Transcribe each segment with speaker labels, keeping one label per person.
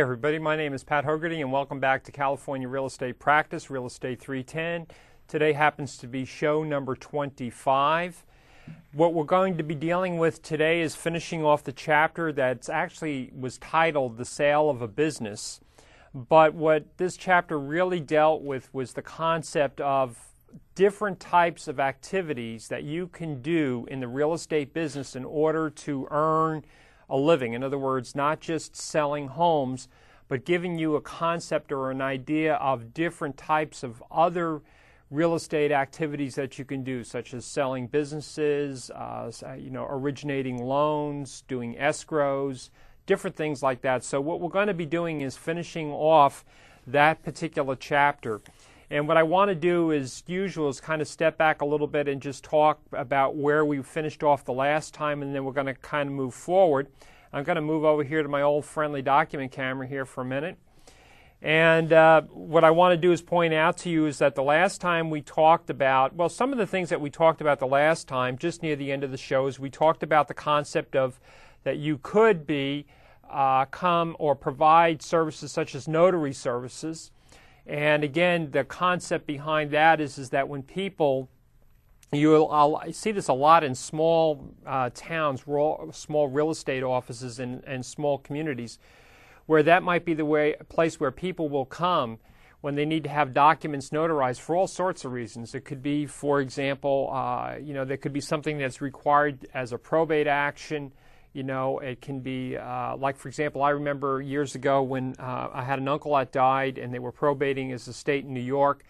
Speaker 1: Everybody. My name is Pat Hogarty, and welcome back to California Real Estate Practice, Real Estate 310. Today happens to be show number 25. What we're going to be dealing with today is finishing off the chapter that actually was titled The Sale of a Business. But what this chapter really dealt with was the concept of different types of activities that you can do in the real estate business in order to earn a living. In other words, not just selling homes, but giving you a concept or an idea of different types of other real estate activities that you can do, such as selling businesses, uh, you know, originating loans, doing escrows, different things like that. So what we're going to be doing is finishing off that particular chapter. And what I want to do, as usual, is kind of step back a little bit and just talk about where we finished off the last time, and then we're going to kind of move forward. I'm going to move over here to my old friendly document camera here for a minute. And uh, what I want to do is point out to you is that the last time we talked about, well, some of the things that we talked about the last time, just near the end of the show, is we talked about the concept of that you could be uh, come or provide services such as notary services and again, the concept behind that is, is that when people, you I see this a lot in small uh, towns, small real estate offices, and, and small communities, where that might be the way place where people will come when they need to have documents notarized for all sorts of reasons. It could be, for example, uh, you know, there could be something that's required as a probate action. You know, it can be uh, like, for example, I remember years ago when uh, I had an uncle that died and they were probating his estate in New York.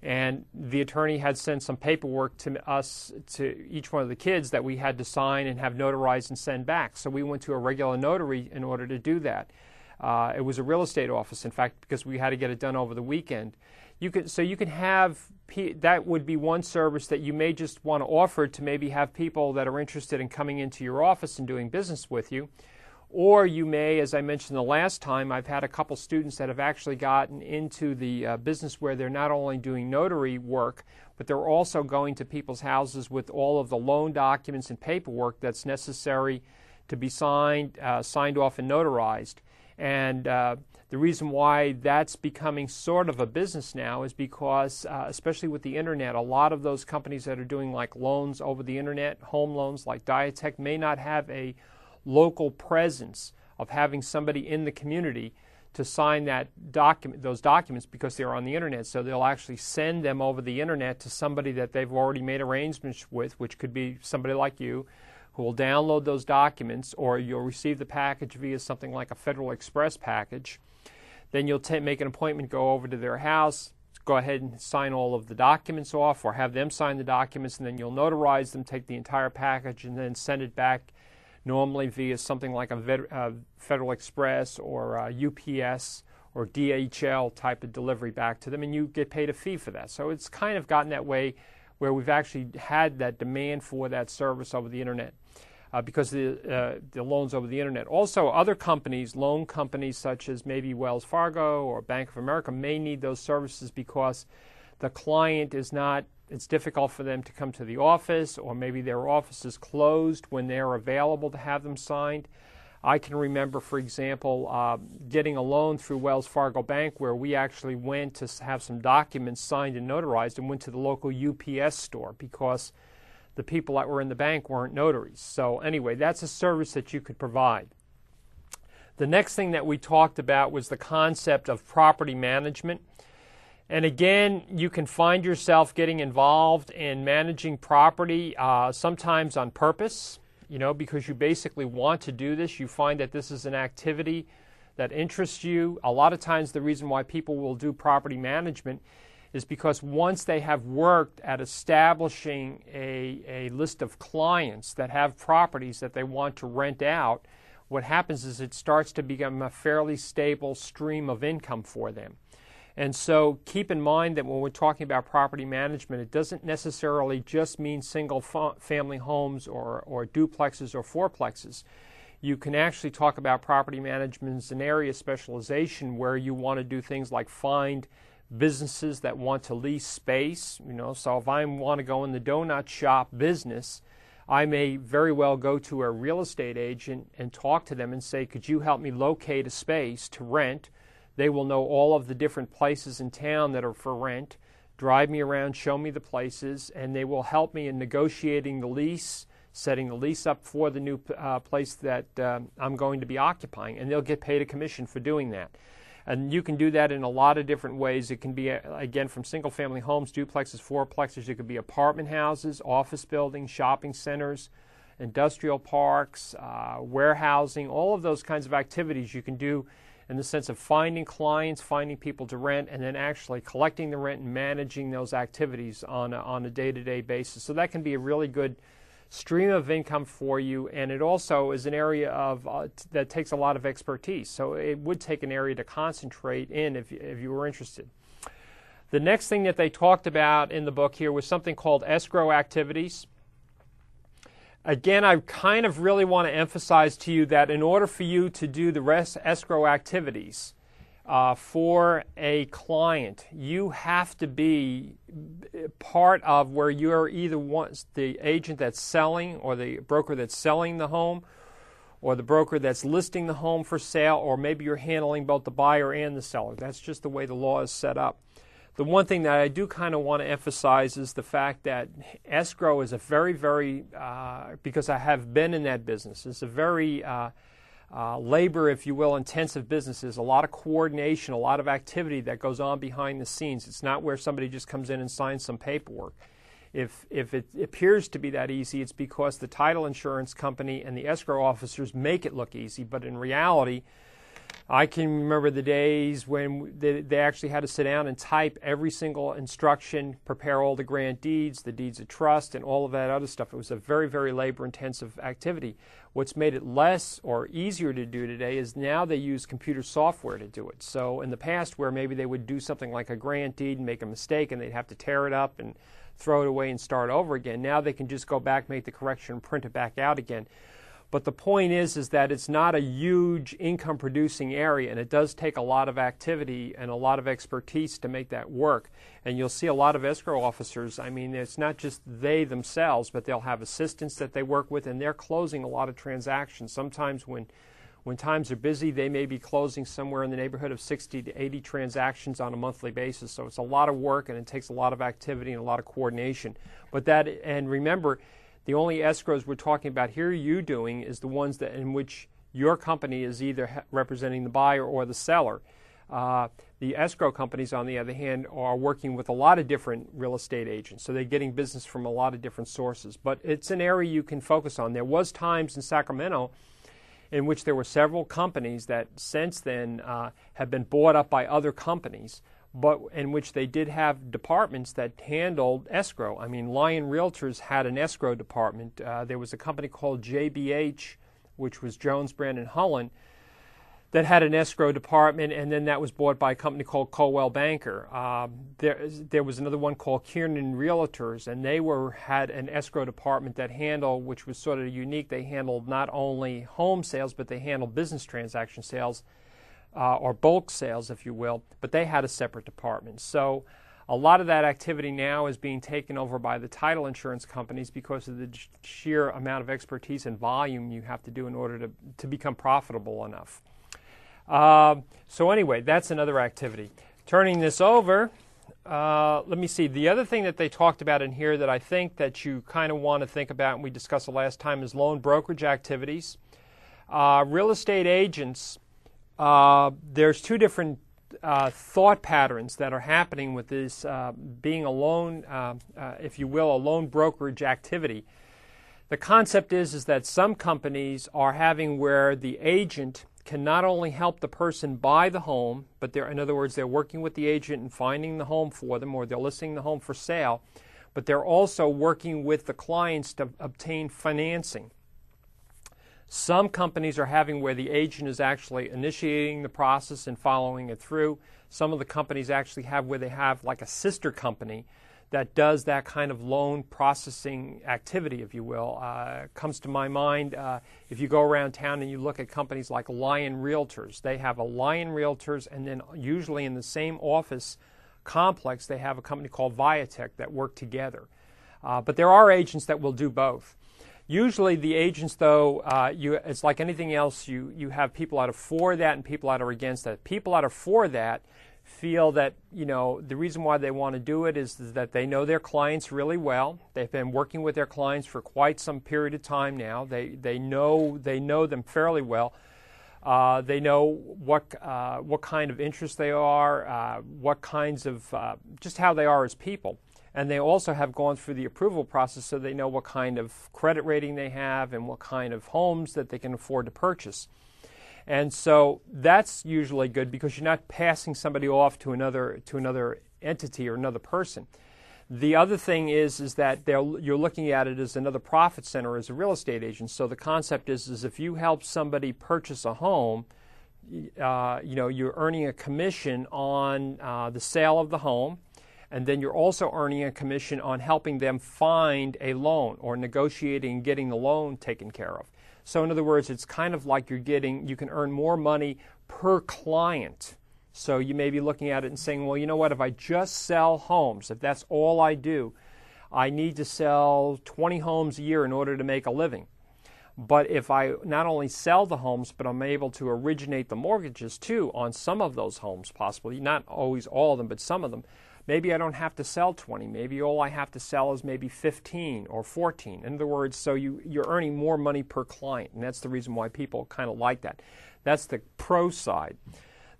Speaker 1: And the attorney had sent some paperwork to us, to each one of the kids, that we had to sign and have notarized and send back. So we went to a regular notary in order to do that. Uh, it was a real estate office, in fact, because we had to get it done over the weekend. You could, so you can have that would be one service that you may just want to offer to maybe have people that are interested in coming into your office and doing business with you. Or you may, as I mentioned the last time, I've had a couple students that have actually gotten into the uh, business where they're not only doing notary work, but they're also going to people's houses with all of the loan documents and paperwork that's necessary to be signed, uh, signed off, and notarized. And uh, the reason why that's becoming sort of a business now is because, uh, especially with the internet, a lot of those companies that are doing like loans over the internet, home loans like Ditech, may not have a local presence of having somebody in the community to sign that document, those documents because they're on the internet. So they'll actually send them over the internet to somebody that they've already made arrangements with, which could be somebody like you, who will download those documents, or you'll receive the package via something like a Federal Express package. Then you'll t- make an appointment, go over to their house, go ahead and sign all of the documents off, or have them sign the documents, and then you'll notarize them, take the entire package, and then send it back normally via something like a Vet- uh, Federal Express or uh, UPS or DHL type of delivery back to them, and you get paid a fee for that. So it's kind of gotten that way where we've actually had that demand for that service over the internet uh, because the, uh, the loans over the internet. Also, other companies, loan companies such as maybe Wells Fargo or Bank of America, may need those services because the client is not, it's difficult for them to come to the office, or maybe their office is closed when they're available to have them signed. I can remember, for example, uh, getting a loan through Wells Fargo Bank where we actually went to have some documents signed and notarized and went to the local UPS store because the people that were in the bank weren't notaries. So, anyway, that's a service that you could provide. The next thing that we talked about was the concept of property management. And again, you can find yourself getting involved in managing property uh, sometimes on purpose, you know, because you basically want to do this. You find that this is an activity that interests you. A lot of times, the reason why people will do property management is because once they have worked at establishing a, a list of clients that have properties that they want to rent out, what happens is it starts to become a fairly stable stream of income for them. And so keep in mind that when we're talking about property management, it doesn't necessarily just mean single family homes or, or duplexes or fourplexes. You can actually talk about property management as an area specialization where you want to do things like find businesses that want to lease space. You know, so if I want to go in the donut shop business, I may very well go to a real estate agent and talk to them and say, Could you help me locate a space to rent? They will know all of the different places in town that are for rent, drive me around, show me the places, and they will help me in negotiating the lease, setting the lease up for the new uh, place that uh, I'm going to be occupying, and they'll get paid a commission for doing that. And you can do that in a lot of different ways. It can be, uh, again, from single family homes, duplexes, fourplexes. It could be apartment houses, office buildings, shopping centers, industrial parks, uh, warehousing, all of those kinds of activities you can do in the sense of finding clients, finding people to rent, and then actually collecting the rent and managing those activities on a, on a day-to-day basis. So that can be a really good stream of income for you, and it also is an area of uh, that takes a lot of expertise. So it would take an area to concentrate in if if you were interested. The next thing that they talked about in the book here was something called escrow activities. Again, I kind of really want to emphasize to you that in order for you to do the rest escrow activities uh, for a client, you have to be part of where you're either once the agent that's selling or the broker that's selling the home or the broker that's listing the home for sale, or maybe you're handling both the buyer and the seller. That's just the way the law is set up. The one thing that I do kind of want to emphasize is the fact that escrow is a very, very, uh, because I have been in that business, it's a very uh, uh, labor, if you will, intensive businesses, a lot of coordination, a lot of activity that goes on behind the scenes. It's not where somebody just comes in and signs some paperwork. If, if it appears to be that easy, it's because the title insurance company and the escrow officers make it look easy, but in reality, I can remember the days when they, they, actually had to sit down and type every single instruction, prepare all the grant deeds, the deeds of trust, and all of that other stuff. It was a very, very labor intensive activity. What's made it less or easier to do today is now they use computer software to do it. So in the past, where maybe they would do something like a grant deed and make a mistake and they'd have to tear it up and throw it away and start over again, now they can just go back, make the correction, and print it back out again. But the point is, is that it's not a huge income producing area, and it does take a lot of activity and a lot of expertise to make that work. And you'll see a lot of escrow officers. I mean, it's not just they themselves, but they'll have assistants that they work with, and they're closing a lot of transactions. Sometimes when when times are busy, they may be closing somewhere in the neighborhood of 60 to 80 transactions on a monthly basis. So it's a lot of work and it takes a lot of activity and a lot of coordination. But that, and remember, the only escrows we're talking about here you doing is the ones that in which your company is either representing the buyer or the seller. Uh, the escrow companies, on the other hand, are working with a lot of different real estate agents, so they're getting business from a lot of different sources. But it's an area you can focus on. There was times in Sacramento in which there were several companies that since then uh, have been bought up by other companies but in which they did have departments that handled escrow. I mean, Lyon Realtors had an escrow department. Uh, there was a company called JBH, which was Jones Brand Holland, that had an escrow department, and then that was bought by a company called Coldwell Banker. Uh, there, there was another one called Kiernan Realtors, and they were had an escrow department that handled, which was sort of unique. They handled not only home sales, but they handled business transaction sales uh, or bulk sales, if you will, but they had a separate department. So a lot of that activity now is being taken over by the title insurance companies because of the sheer amount of expertise and volume you have to do in order to, to become profitable enough. Uh, so, anyway, that's another activity. Turning this over, uh, let me see. The other thing that they talked about in here that I think that you kind of want to think about, and we discussed the last time, is loan brokerage activities. Uh, real estate agents uh, there's two different uh, thought patterns that are happening with this uh, being a loan, uh, uh, if you will, a loan brokerage activity. The concept is, is that some companies are having where the agent can not only help the person buy the home, but they're, in other words, they're working with the agent and finding the home for them, or they're listing the home for sale, but they're also working with the clients to obtain financing. Some companies are having where the agent is actually initiating the process and following it through. Some of the companies actually have where they have like a sister company that does that kind of loan processing activity, if you will. Uh, comes to my mind uh, if you go around town and you look at companies like Lyon Realtors. They have a Lyon Realtors, and then usually in the same office complex, they have a company called Viatech that work together. Uh, but there are agents that will do both. Usually, the agents, though, uh, you, it's like anything else. You you have people out of for that and people out are against that. People out of for that feel that you know the reason why they want to do it is, that they know their clients really well. They've been working with their clients for quite some period of time now. They they know they know them fairly well. Uh, they know what uh, what kind of interest they are, uh, what kinds of uh, just how they are as people, and they also have gone through the approval process, so they know what kind of credit rating they have and what kind of homes that they can afford to purchase. And so that's usually good because you're not passing somebody off to another to another entity or another person. The other thing is is that you're looking at it as another profit center as a real estate agent. So the concept is is if you help somebody purchase a home, uh, you know you're earning a commission on uh, the sale of the home, and then you're also earning a commission on helping them find a loan or negotiating getting the loan taken care of. So, in other words, it's kind of like you're getting, you can earn more money per client. So, you may be looking at it and saying, well, you know what, if I just sell homes, if that's all I do, I need to sell 20 homes a year in order to make a living. But if I not only sell the homes, but I'm able to originate the mortgages too on some of those homes, possibly, not always all of them, but some of them, Maybe I don't have to sell 20. Maybe all I have to sell is maybe 15 or 14. In other words, so you, you're earning more money per client, and that's the reason why people kind of like that. That's the pro side.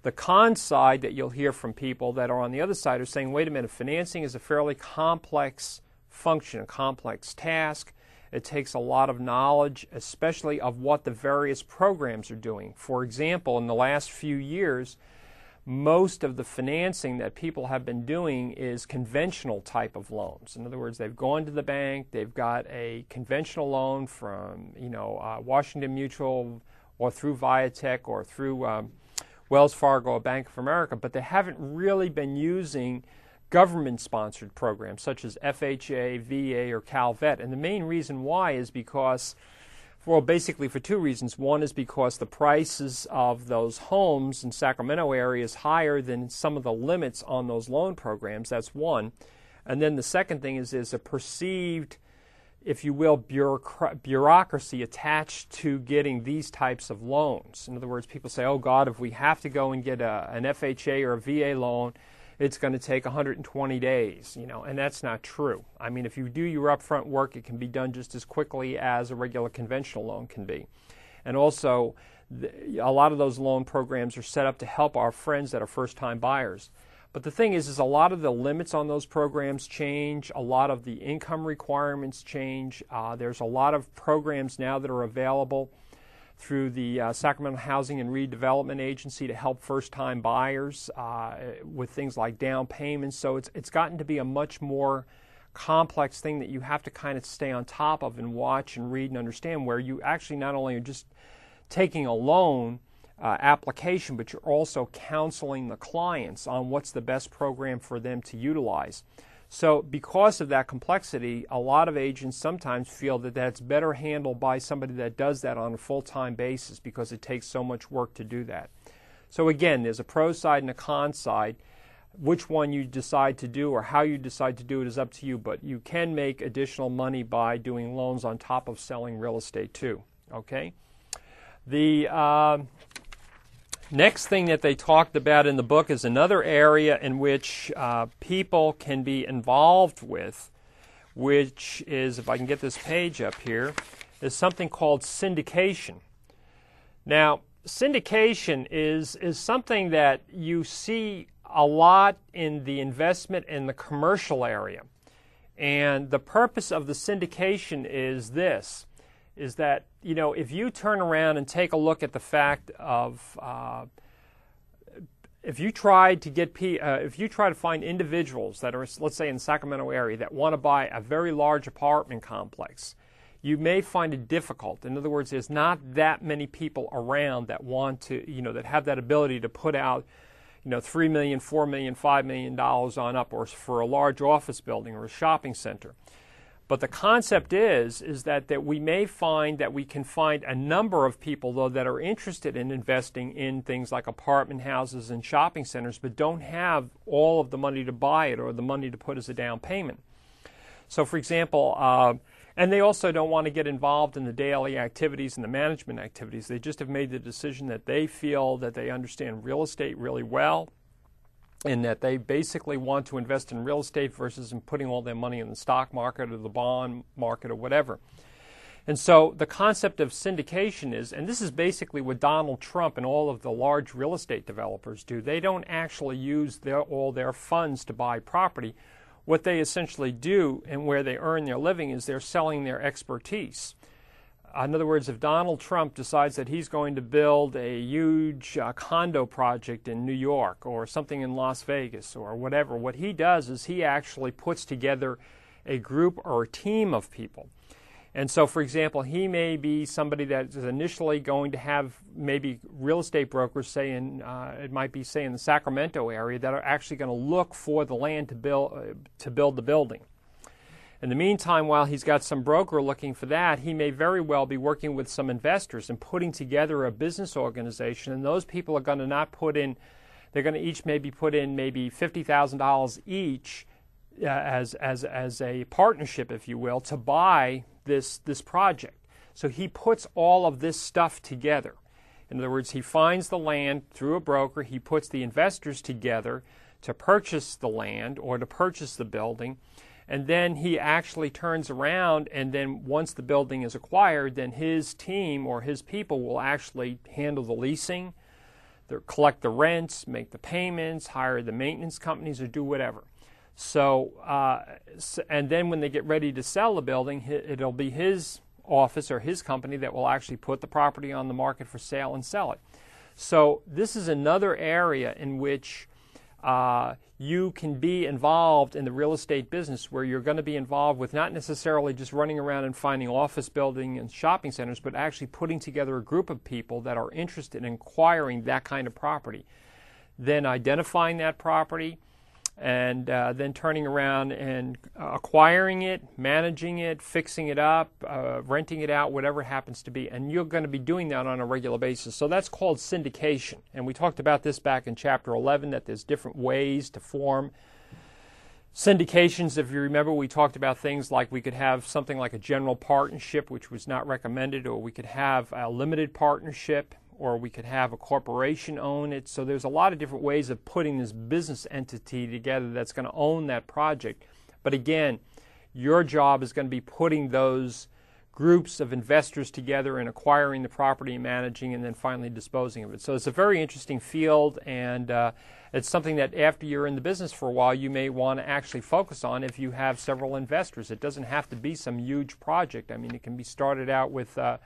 Speaker 1: The con side that you'll hear from people that are on the other side are saying, wait a minute, financing is a fairly complex function, a complex task. It takes a lot of knowledge, especially of what the various programs are doing. For example, in the last few years, most of the financing that people have been doing is conventional type of loans. In other words, they've gone to the bank, they've got a conventional loan from you know uh, Washington Mutual or through Viatech or through um, Wells Fargo or Bank of America, but they haven't really been using government-sponsored programs such as FHA, VA, or CalVet. And the main reason why is because well, basically for two reasons. One is because the prices of those homes in Sacramento area is higher than some of the limits on those loan programs. That's one. And then the second thing is is a perceived, if you will, bureaucracy attached to getting these types of loans. In other words, people say, "Oh God, if we have to go and get a, an FHA or a VA loan." It's going to take 120 days, you know, and that's not true. I mean, if you do your upfront work, it can be done just as quickly as a regular conventional loan can be. And also, a lot of those loan programs are set up to help our friends that are first-time buyers. But the thing is, is a lot of the limits on those programs change. A lot of the income requirements change. Uh, there's a lot of programs now that are available through the uh, Sacramento Housing and Redevelopment Agency to help first time buyers uh, with things like down payments. So it's, it's gotten to be a much more complex thing that you have to kind of stay on top of and watch and read and understand, where you actually not only are just taking a loan. Uh, application, but you're also counseling the clients on what's the best program for them to utilize. So, because of that complexity, a lot of agents sometimes feel that that's better handled by somebody that does that on a full time basis because it takes so much work to do that. So, again, there's a pro side and a con side. Which one you decide to do or how you decide to do it is up to you, but you can make additional money by doing loans on top of selling real estate too. Okay? The. Uh, Next thing that they talked about in the book is another area in which uh, people can be involved with, which is, if I can get this page up here, is something called syndication. Now, syndication is, is something that you see a lot in the investment in the commercial area. And the purpose of the syndication is this is that you know if you turn around and take a look at the fact of uh, if you try to get uh, if you try to find individuals that are let's say in the Sacramento area that want to buy a very large apartment complex, you may find it difficult. In other words, there's not that many people around that want to, you know, that have that ability to put out, you know, three million, four million, five million dollars on up, or for a large office building or a shopping center. But the concept is is that, that we may find that we can find a number of people though that are interested in investing in things like apartment houses and shopping centers, but don't have all of the money to buy it or the money to put as a down payment. So, for example, uh, and they also don't want to get involved in the daily activities and the management activities. They just have made the decision that they feel that they understand real estate really well and that they basically want to invest in real estate versus in putting all their money in the stock market or the bond market or whatever. And so the concept of syndication is, and this is basically what Donald Trump and all of the large real estate developers do. They don't actually use their, all their funds to buy property. What they essentially do and where they earn their living is they're selling their expertise. In other words, if Donald Trump decides that he's going to build a huge uh, condo project in New York or something in Las Vegas or whatever, what he does is he actually puts together a group or a team of people. And so, for example, he may be somebody that is initially going to have maybe real estate brokers, say in, uh, it might be say in the Sacramento area, that are actually going to look for the land to build uh, to build the building. In the meantime, while he's got some broker looking for that, he may very well be working with some investors and putting together a business organization. And those people are going to not put in, they're going to each maybe put in maybe $50,000 each uh, as, as, as a partnership, if you will, to buy this, this project. So he puts all of this stuff together. In other words, he finds the land through a broker, he puts the investors together to purchase the land or to purchase the building and then he actually turns around and then once the building is acquired then his team or his people will actually handle the leasing. Collect the rents make the payments hire the maintenance companies or do whatever. So uh, and then when they get ready to sell the building it'll be his office or his company that will actually put the property on the market for sale and sell it. So this is another area in which uh, you can be involved in the real estate business where you're going to be involved with not necessarily just running around and finding office building and shopping centers, but actually putting together a group of people that are interested in acquiring that kind of property. Then identifying that property, and uh, then turning around and acquiring it, managing it, fixing it up, uh, renting it out, whatever happens to be. And you're going to be doing that on a regular basis. So that's called syndication. And we talked about this back in chapter 11 that there's different ways to form syndications. If you remember, we talked about things like we could have something like a general partnership, which was not recommended, or we could have a limited partnership or we could have a corporation own it. So there's a lot of different ways of putting this business entity together that's going to own that project. But again, your job is going to be putting those groups of investors together and acquiring the property, and managing, and then finally disposing of it. So it's a very interesting field, and uh, it's something that after you're in the business for a while, you may want to actually focus on if you have several investors. It doesn't have to be some huge project. I mean, it can be started out with. Uh,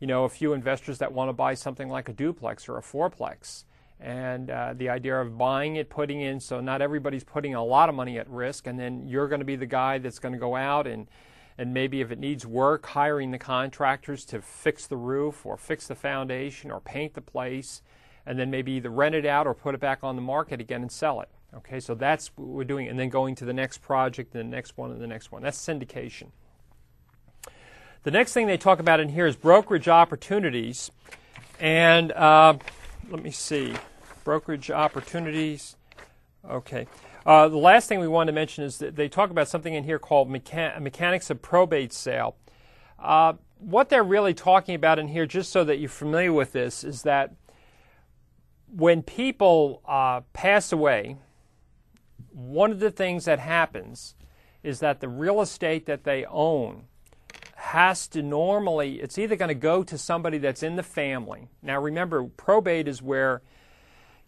Speaker 1: you know, a few investors that want to buy something like a duplex or a fourplex. And uh, the idea of buying it, putting in, so not everybody's putting a lot of money at risk, and then you're going to be the guy that's going to go out and, and maybe if it needs work, hiring the contractors to fix the roof or fix the foundation or paint the place, and then maybe either rent it out or put it back on the market again and sell it. Okay, so that's what we're doing, and then going to the next project, and the next one, and the next one. That's syndication. The next thing they talk about in here is brokerage opportunities. And uh, let me see. Brokerage opportunities. Okay. Uh, the last thing we want to mention is that they talk about something in here called mecha- mechanics of probate sale. Uh, what they're really talking about in here, just so that you're familiar with this, is that when people uh, pass away, one of the things that happens is that the real estate that they own has to normally, it's either going to go to somebody that's in the family. Now remember, probate is where,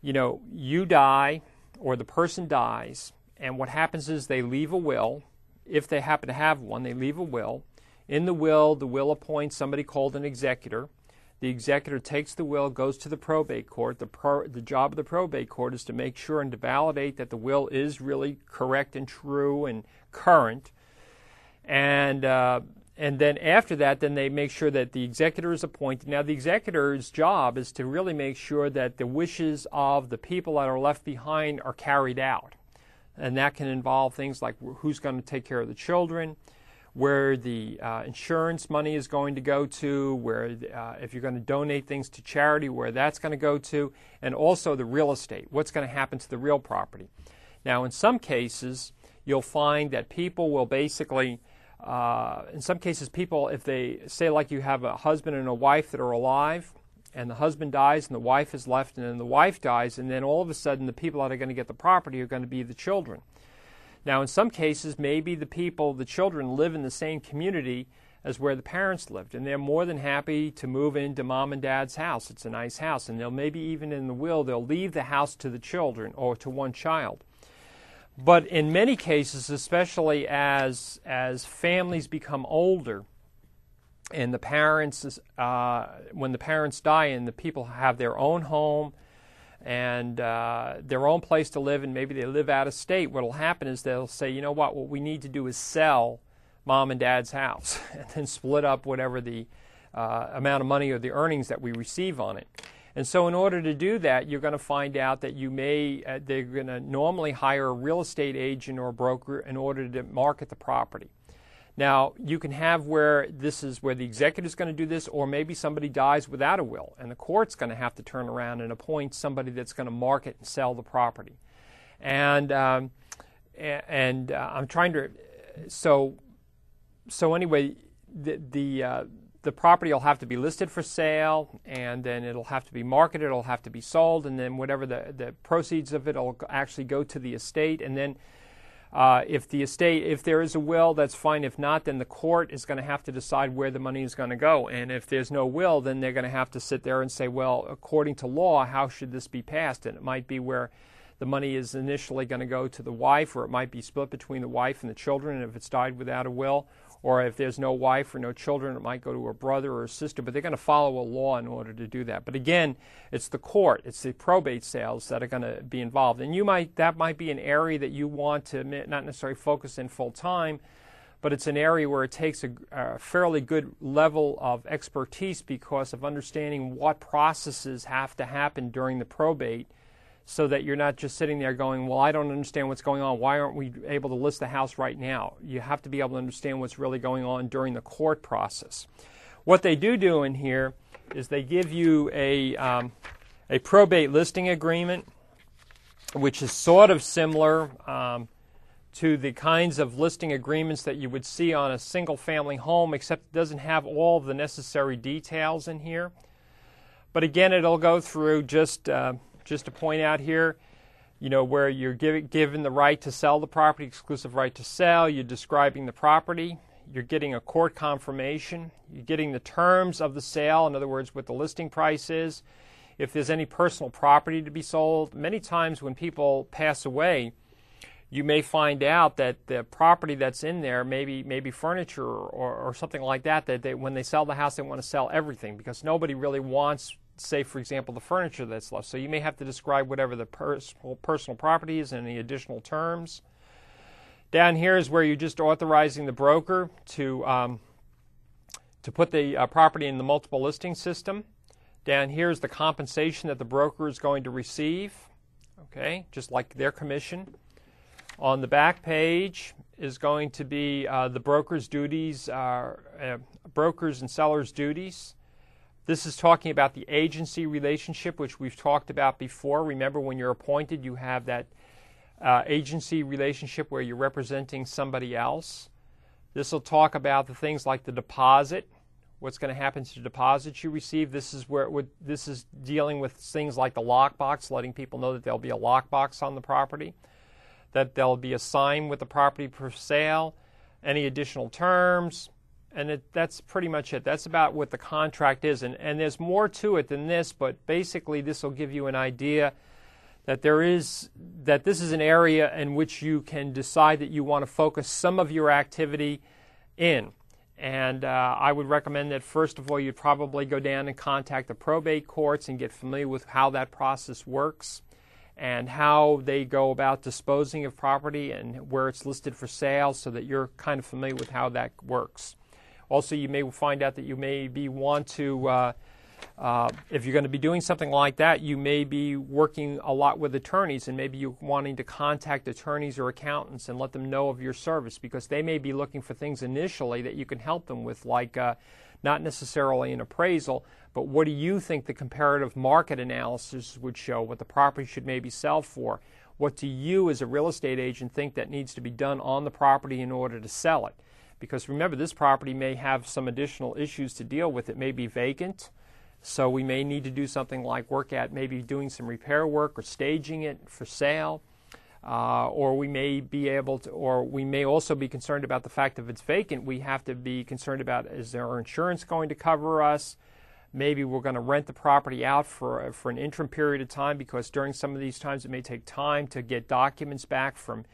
Speaker 1: you know, you die or the person dies, and what happens is they leave a will. If they happen to have one, they leave a will. In the will, the will appoints somebody called an executor. The executor takes the will, goes to the probate court. The, pro, the job of the probate court is to make sure and to validate that the will is really correct and true and current. And uh, and then after that, then they make sure that the executor is appointed. Now, the executor's job is to really make sure that the wishes of the people that are left behind are carried out. And that can involve things like who's going to take care of the children, where the uh, insurance money is going to go to, where uh, if you're going to donate things to charity, where that's going to go to, and also the real estate. What's going to happen to the real property? Now, in some cases, you'll find that people will basically uh, in some cases, people, if they say, like you have a husband and a wife that are alive, and the husband dies and the wife is left, and then the wife dies, and then all of a sudden the people that are going to get the property are going to be the children. Now, in some cases, maybe the people, the children, live in the same community as where the parents lived, and they're more than happy to move into mom and dad's house. It's a nice house, and they'll maybe even in the will, they'll leave the house to the children or to one child. But in many cases, especially as, as families become older, and the parents, uh, when the parents die and the people have their own home and uh, their own place to live, and maybe they live out of state, what will happen is they'll say, you know what, what we need to do is sell mom and dad's house and then split up whatever the uh, amount of money or the earnings that we receive on it. And so, in order to do that, you're going to find out that you may, uh, they're going to normally hire a real estate agent or a broker in order to market the property. Now, you can have where this is where the executive is going to do this, or maybe somebody dies without a will, and the court's going to have to turn around and appoint somebody that's going to market and sell the property. And um, and uh, I'm trying to, so so anyway, the the uh, the property will have to be listed for sale, and then it'll have to be marketed, it'll have to be sold, and then whatever the, the proceeds of it will actually go to the estate. And then, uh, if the estate, if there is a will, that's fine. If not, then the court is going to have to decide where the money is going to go. And if there's no will, then they're going to have to sit there and say, well, according to law, how should this be passed? And it might be where the money is initially going to go to the wife, or it might be split between the wife and the children And if it's died without a will or if there's no wife or no children, it might go to a brother or a sister, but they're going to follow a law in order to do that. But again, it's the court, it's the probate sales that are going to be involved. And you might that might be an area that you want to not necessarily focus in full time, but it's an area where it takes a, a fairly good level of expertise because of understanding what processes have to happen during the probate so that you're not just sitting there going, Well, I don't understand what's going on. Why aren't we able to list the house right now? You have to be able to understand what's really going on during the court process. What they do do in here is they give you a, um, a probate listing agreement, which is sort of similar um, to the kinds of listing agreements that you would see on a single family home, except it doesn't have all the necessary details in here. But again, it'll go through just. Uh, just to point out here, you know, where you're give, given the right to sell the property, exclusive right to sell, you're describing the property, you're getting a court confirmation, you're getting the terms of the sale, in other words, what the listing price is, if there's any personal property to be sold. Many times when people pass away, you may find out that the property that's in there, maybe maybe furniture or, or something like that, that they, when they sell the house, they want to sell everything because nobody really wants say, for example, the furniture that's left. So you may have to describe whatever the personal, personal property is and any additional terms. Down here is where you're just authorizing the broker to, um, to put the uh, property in the multiple listing system. Down here is the compensation that the broker is going to receive, okay, just like their commission. On the back page is going to be uh, the broker's duties, uh, brokers and sellers' duties. This is talking about the agency relationship, which we've talked about before. Remember, when you're appointed, you have that uh, agency relationship where you're representing somebody else. This will talk about the things like the deposit, what's going to happen to the deposits you receive. This is where would, this is dealing with things like the lockbox, letting people know that there'll be a lockbox on the property, that there'll be a sign with the property for sale, any additional terms, and it, that's pretty much it. That's about what the contract is. And, and there's more to it than this, but basically, this will give you an idea that there is that this is an area in which you can decide that you want to focus some of your activity in. And uh, I would recommend that first of all, you'd probably go down and contact the probate courts and get familiar with how that process works and how they go about disposing of property and where it's listed for sale so that you're kind of familiar with how that works. Also, you may find out that you maybe want to, uh, uh, if you're going to be doing something like that, you may be working a lot with attorneys and maybe you're wanting to contact attorneys or accountants and let them know of your service because they may be looking for things initially that you can help them with, like uh, not necessarily an appraisal, but what do you think the comparative market analysis would show, what the property should maybe sell for? What do you, as a real estate agent, think that needs to be done on the property in order to sell it? Because remember, this property may have some additional issues to deal with. It may be vacant, so we may need to do something like work at maybe doing some repair work or staging it for sale. Uh, or we may be able to, or we may also be concerned about the fact if it's vacant, we have to be concerned about is there insurance going to cover us? Maybe we're going to rent the property out for, for an interim period of time because during some of these times it may take time to get documents back from,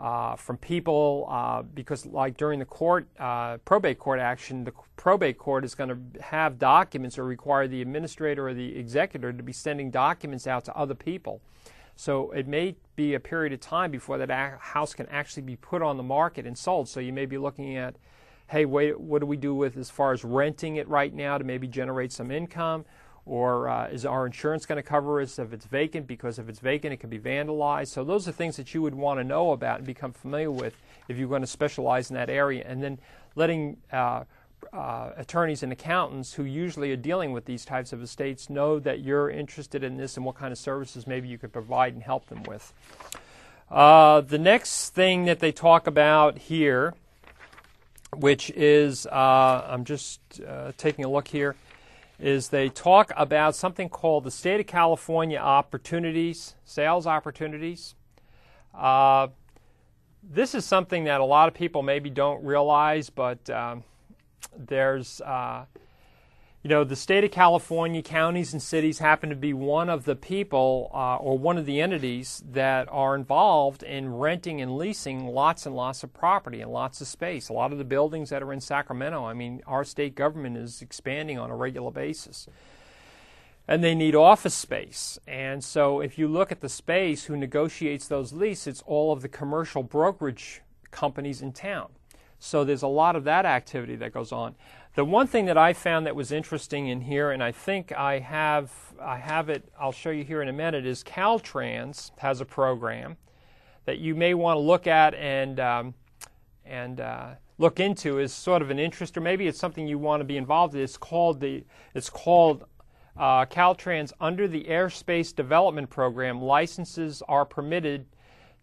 Speaker 1: uh, from people uh, because, like during the court, uh, probate court action, the probate court is going to have documents or require the administrator or the executor to be sending documents out to other people. So it may be a period of time before that house can actually be put on the market and sold. So you may be looking at hey, wait, what do we do with as far as renting it right now to maybe generate some income? Or uh, is our insurance going to cover us if it's vacant? Because if it's vacant, it can be vandalized. So those are things that you would want to know about and become familiar with if you're going to specialize in that area. And then letting uh, uh, attorneys and accountants who usually are dealing with these types of estates know that you're interested in this and what kind of services maybe you could provide and help them with. Uh, the next thing that they talk about here which is, uh, I'm just uh, taking a look here, is they talk about something called the State of California Opportunities, Sales Opportunities. Uh, this is something that a lot of people maybe don't realize, but um, there's uh, you know, the state of California, counties and cities happen to be one of the people uh, or one of the entities that are involved in renting and leasing lots and lots of property and lots of space. A lot of the buildings that are in Sacramento, I mean, our state government is expanding on a regular basis. And they need office space. And so if you look at the space, who negotiates those leases, it's all of the commercial brokerage companies in town. So there's a lot of that activity that goes on. The one thing that I found that was interesting in here, and I think I have I have it. I'll show you here in a minute. Is Caltrans has a program that you may want to look at and um, and uh, look into is sort of an interest, or maybe it's something you want to be involved in. It's called the it's called uh, Caltrans under the Airspace Development Program. Licenses are permitted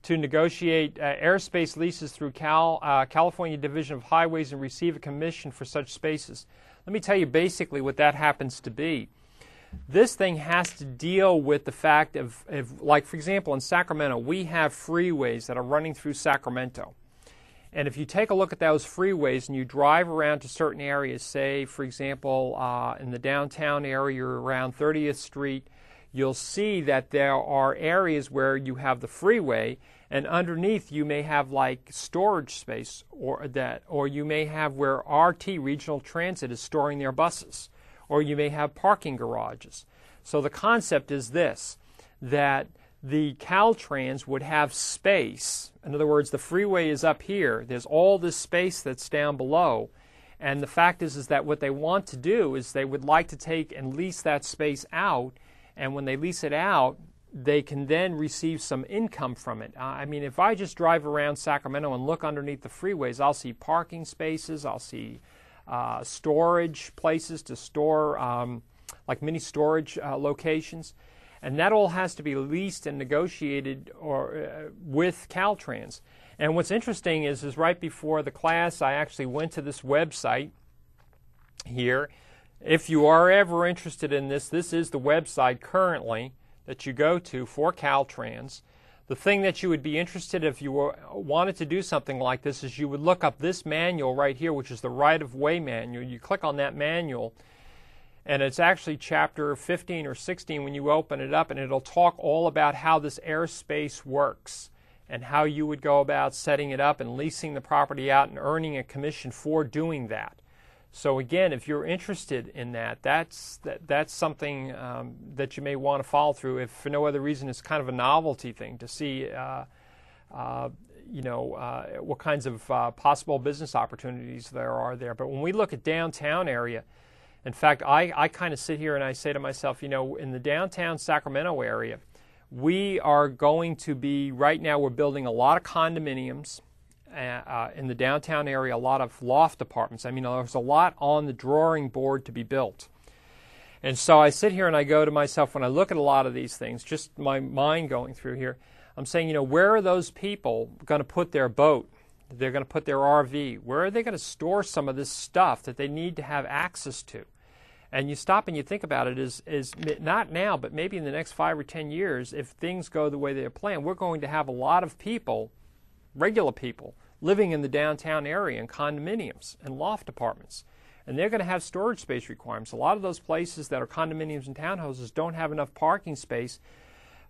Speaker 1: to negotiate uh, airspace leases through Cal, uh, California Division of Highways and receive a commission for such spaces. Let me tell you basically what that happens to be. This thing has to deal with the fact of, like, for example, in Sacramento, we have freeways that are running through Sacramento. And if you take a look at those freeways and you drive around to certain areas, say, for example, uh, in the downtown area around 30th Street, you'll see that there are areas where you have the freeway and underneath you may have like storage space or that or you may have where RT regional transit is storing their buses or you may have parking garages. So the concept is this that the Caltrans would have space. In other words the freeway is up here. There's all this space that's down below. And the fact is is that what they want to do is they would like to take and lease that space out and when they lease it out they can then receive some income from it. I mean, if I just drive around Sacramento and look underneath the freeways, I'll see parking spaces, I'll see uh, storage places to store, um, like mini storage uh, locations, and that all has to be leased and negotiated or uh, with Caltrans. And what's interesting is, is right before the class, I actually went to this website here. If you are ever interested in this, this is the website currently that you go to for Caltrans. The thing that you would be interested if you were, wanted to do something like this is you would look up this manual right here, which is the right of way manual. You click on that manual, and it's actually chapter 15 or 16 when you open it up, and it'll talk all about how this airspace works and how you would go about setting it up and leasing the property out and earning a commission for doing that. So again, if you're interested in that, that's that, that's something um, that you may want to follow through. If for no other reason, it's kind of a novelty thing to see uh, uh, you know, uh, what kinds of uh, possible business opportunities there are there. But when we look at downtown area, in fact, I, I kind of sit here and I say to myself, you know, in the downtown Sacramento area, we are going to be, right now, we're building a lot of condominiums uh, uh in the downtown area, a lot of loft apartments. I mean, there's a lot on the drawing board to be built. And so I sit here and I go to myself when I look at a lot of these things, just my mind going through here, I'm saying, you know, where are those people going to put their boat? They're going to put their RV. Where are they going to store some of this stuff that they need to have access to? And you stop and you think about it is is not now, but maybe in the next five or ten years, if things go the way they're planned, we're going to have a lot of people, regular people, living in the downtown area in condominiums and loft apartments. And they're going to have storage space requirements. A lot of those places that are condominiums and townhouses don't have enough parking space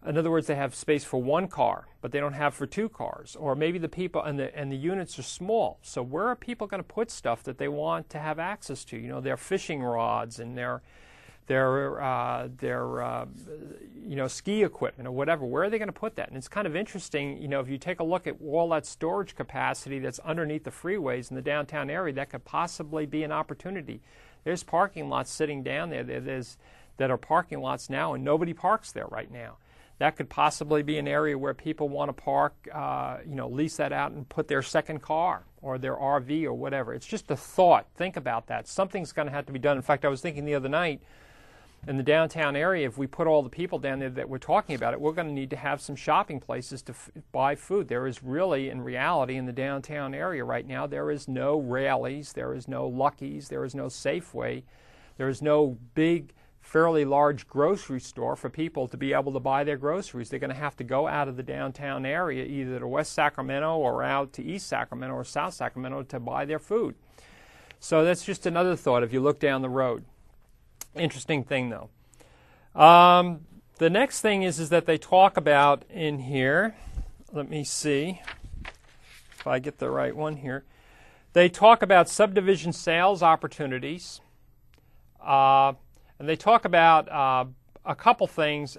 Speaker 1: in other words, they have space for one car, but they don't have for two cars. Or maybe the people and the and the units are small. So where are people going to put stuff that they want to have access to? You know, their fishing rods and their their uh, their uh, you know ski equipment or whatever. Where are they going to put that? And it's kind of interesting. You know, if you take a look at all that storage capacity that's underneath the freeways in the downtown area, that could possibly be an opportunity. There's parking lots sitting down there. There's that are parking lots now, and nobody parks there right now that could possibly be an area where people want to park, uh, you know, lease that out and put their second car or their RV or whatever. It's just a thought. Think about that. Something's going to have to be done. In fact, I was thinking the other night in the downtown area, if we put all the people down there that we're talking about it, we're going to need to have some shopping places to f- buy food. There is really, in reality, in the downtown area right now, there is no Raley's, there is no Lucky's, there is no Safeway, there is no big fairly large grocery store for people to be able to buy their groceries. They're going to have to go out of the downtown area, either to West Sacramento or out to East Sacramento or South Sacramento to buy their food. So that's just another thought if you look down the road. Interesting thing, though. Um, the next thing is, is that they talk about in here. Let me see if I get the right one here. They talk about subdivision sales opportunities. Uh, and they talk about uh, a couple things.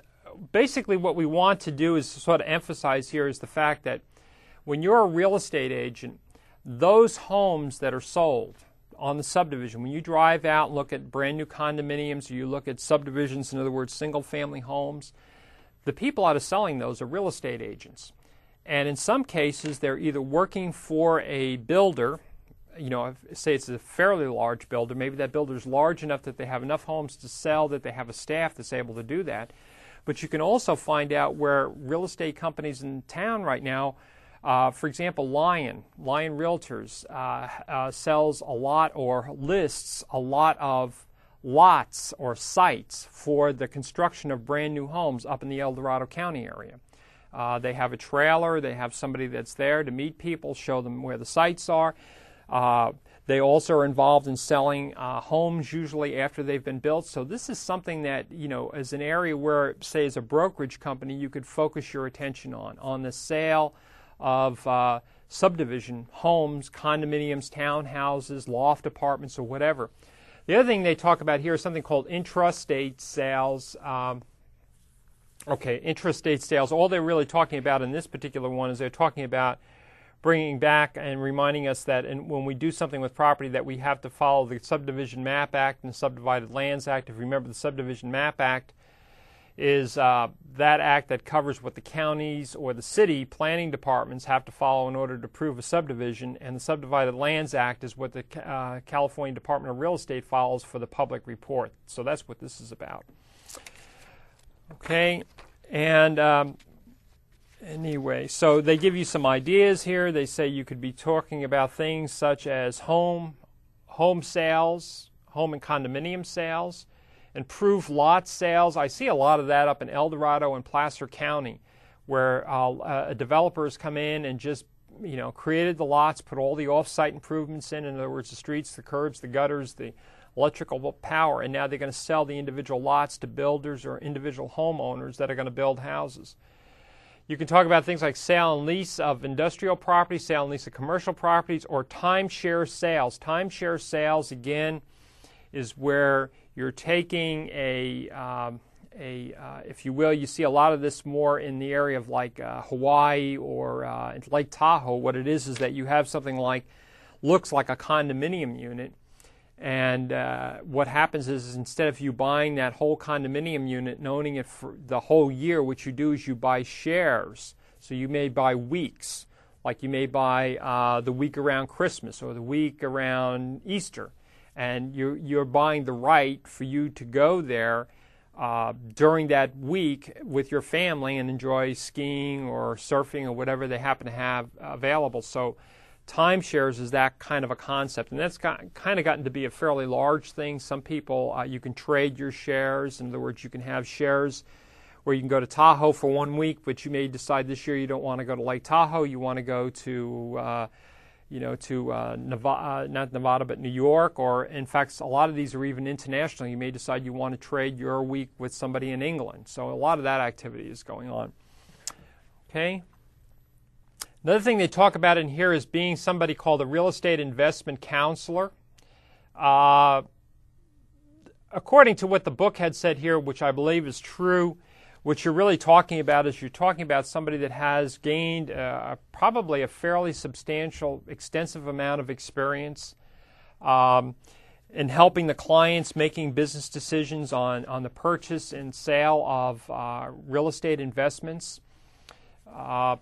Speaker 1: Basically, what we want to do is sort of emphasize here is the fact that when you're a real estate agent, those homes that are sold on the subdivision, when you drive out and look at brand new condominiums or you look at subdivisions, in other words, single family homes, the people out of selling those are real estate agents. And in some cases, they're either working for a builder you know, say it's a fairly large builder, maybe that builder is large enough that they have enough homes to sell, that they have a staff that's able to do that. But you can also find out where real estate companies in town right now, uh, for example, Lyon, Lyon Realtors, uh, uh, sells a lot or lists a lot of lots or sites for the construction of brand new homes up in the El Dorado County area. Uh, they have a trailer, they have somebody that's there to meet people, show them where the sites are. Uh, they also are involved in selling uh, homes usually after they've been built. So this is something that you know is an area where, say, as a brokerage company, you could focus your attention on on the sale of uh, subdivision homes, condominiums, townhouses, loft apartments, or whatever. The other thing they talk about here is something called intrastate sales. Um, okay, intrastate sales. All they're really talking about in this particular one is they're talking about bringing back and reminding us that in, when we do something with property that we have to follow the Subdivision Map Act and the Subdivided Lands Act. If you remember, the Subdivision Map Act is uh, that act that covers what the counties or the city planning departments have to follow in order to approve a subdivision, and the Subdivided Lands Act is what the uh, California Department of Real Estate follows for the public report. So that's what this is about. Okay, and um, anyway, so they give you some ideas here. They say you could be talking about things such as home, home sales, home and condominium sales, improved lot sales. I see a lot of that up in El Dorado and Placer County, where uh, uh, developers come in and just you know created the lots, put all the off-site improvements in. In other words, the streets, the curbs, the gutters, the electrical power, and now they're going to sell the individual lots to builders or individual homeowners that are going to build houses. You can talk about things like sale and lease of industrial property, sale and lease of commercial properties, or timeshare sales. Timeshare sales, again, is where you're taking a, um, a uh, if you will, you see a lot of this more in the area of like uh, Hawaii or uh, Lake Tahoe. What it is is that you have something like looks like a condominium unit, and uh, what happens is, is, instead of you buying that whole condominium unit and owning it for the whole year, what you do is you buy shares. So you may buy weeks, like you may buy uh, the week around Christmas or the week around Easter, and you're you're buying the right for you to go there. Uh, during that week with your family and enjoy skiing or surfing or whatever they happen to have available. So timeshares is that kind of a concept, and that's got, kind of gotten to be a fairly large thing. Some people, uh, you can trade your shares. In other words, you can have shares where you can go to Tahoe for one week, but you may decide this year you don't want to go to Lake Tahoe. You want to go to, uh, you know, to uh, Nevada, uh, not Nevada, but New York, or in fact, a lot of these are even international. You may decide you want to trade your week with somebody in England. So a lot of that activity is going on. Okay. Another thing they talk about in here is being somebody called a real estate investment counselor. Uh, according to what the book had said here, which I believe is true, what you're really talking about is you're talking about somebody that has gained uh, probably a fairly substantial, extensive amount of experience um, in helping the clients making business decisions on, on the purchase and sale of uh, real estate investments. Uh,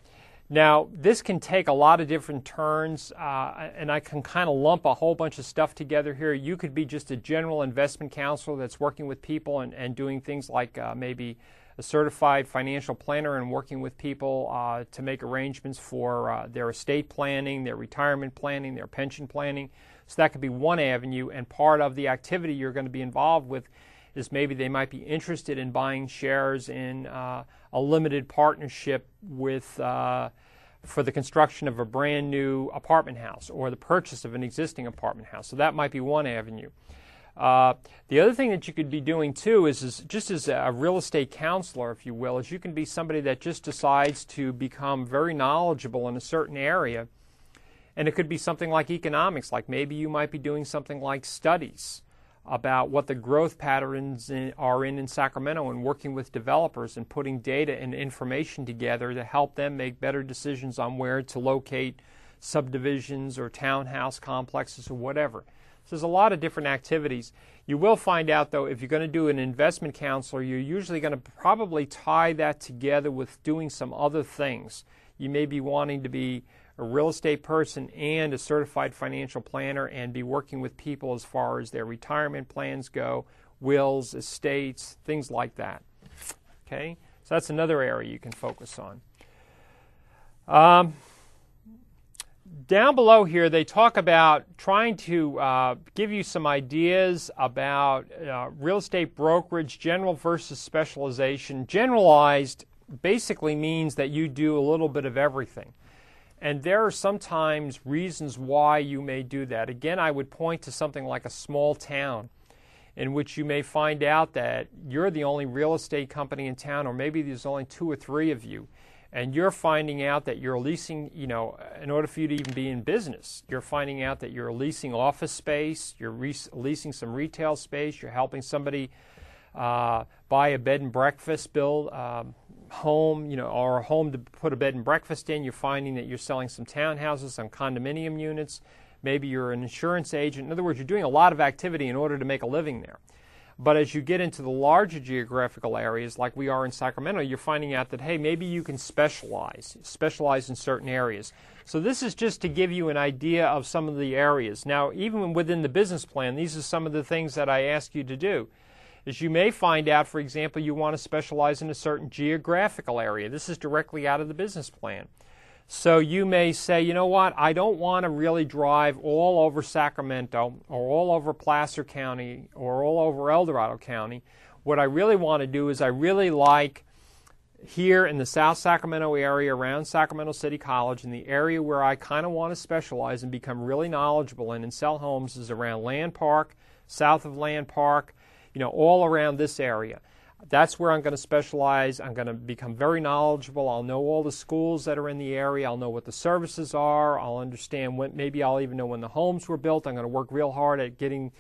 Speaker 1: now, this can take a lot of different turns, uh, and I can kind of lump a whole bunch of stuff together here. You could be just a general investment counselor that's working with people and, and doing things like uh, maybe a certified financial planner and working with people uh, to make arrangements for uh, their estate planning, their retirement planning, their pension planning. So that could be one avenue, and part of the activity you're going to be involved with is maybe they might be interested in buying shares in uh, a limited partnership with uh, for the construction of a brand new apartment house or the purchase of an existing apartment house. So that might be one avenue. Uh, the other thing that you could be doing too is, is, just as a real estate counselor, if you will, is you can be somebody that just decides to become very knowledgeable in a certain area. And it could be something like economics, like maybe you might be doing something like studies about what the growth patterns in, are in in Sacramento and working with developers and putting data and information together to help them make better decisions on where to locate subdivisions or townhouse complexes or whatever. So there's a lot of different activities. You will find out though if you're going to do an investment counselor, you're usually going to probably tie that together with doing some other things. You may be wanting to be a real estate person and a certified financial planner and be working with people as far as their retirement plans go, wills, estates, things like that. Okay? So that's another area you can focus on. Um, down below here, they talk about trying to uh, give you some ideas about uh, real estate brokerage, general versus specialization. Generalized basically means that you do a little bit of everything. And there are sometimes reasons why you may do that. Again, I would point to something like a small town in which you may find out that you're the only real estate company in town, or maybe there's only two or three of you, and you're finding out that you're leasing, you know, in order for you to even be in business, you're finding out that you're leasing office space, you're re- leasing some retail space, you're helping somebody uh, buy a bed and breakfast, build. Um, home, you know, or a home to put a bed and breakfast in. You're finding that you're selling some townhouses, some condominium units. Maybe you're an insurance agent. In other words, you're doing a lot of activity in order to make a living there. But as you get into the larger geographical areas, like we are in Sacramento, you're finding out that, hey, maybe you can specialize, specialize in certain areas. So this is just to give you an idea of some of the areas. Now, even within the business plan, these are some of the things that I ask you to do is you may find out, for example, you want to specialize in a certain geographical area. This is directly out of the business plan. So you may say, you know what, I don't want to really drive all over Sacramento or all over Placer County or all over El Dorado County. What I really want to do is I really like here in the South Sacramento area around Sacramento City College and the area where I kind of want to specialize and become really knowledgeable in and sell homes is around Land Park, south of Land Park, you know, all around this area. That's where I'm going to specialize. I'm going to become very knowledgeable. I'll know all the schools that are in the area. I'll know what the services are. I'll understand when, maybe I'll even know when the homes were built. I'm going to work real hard at getting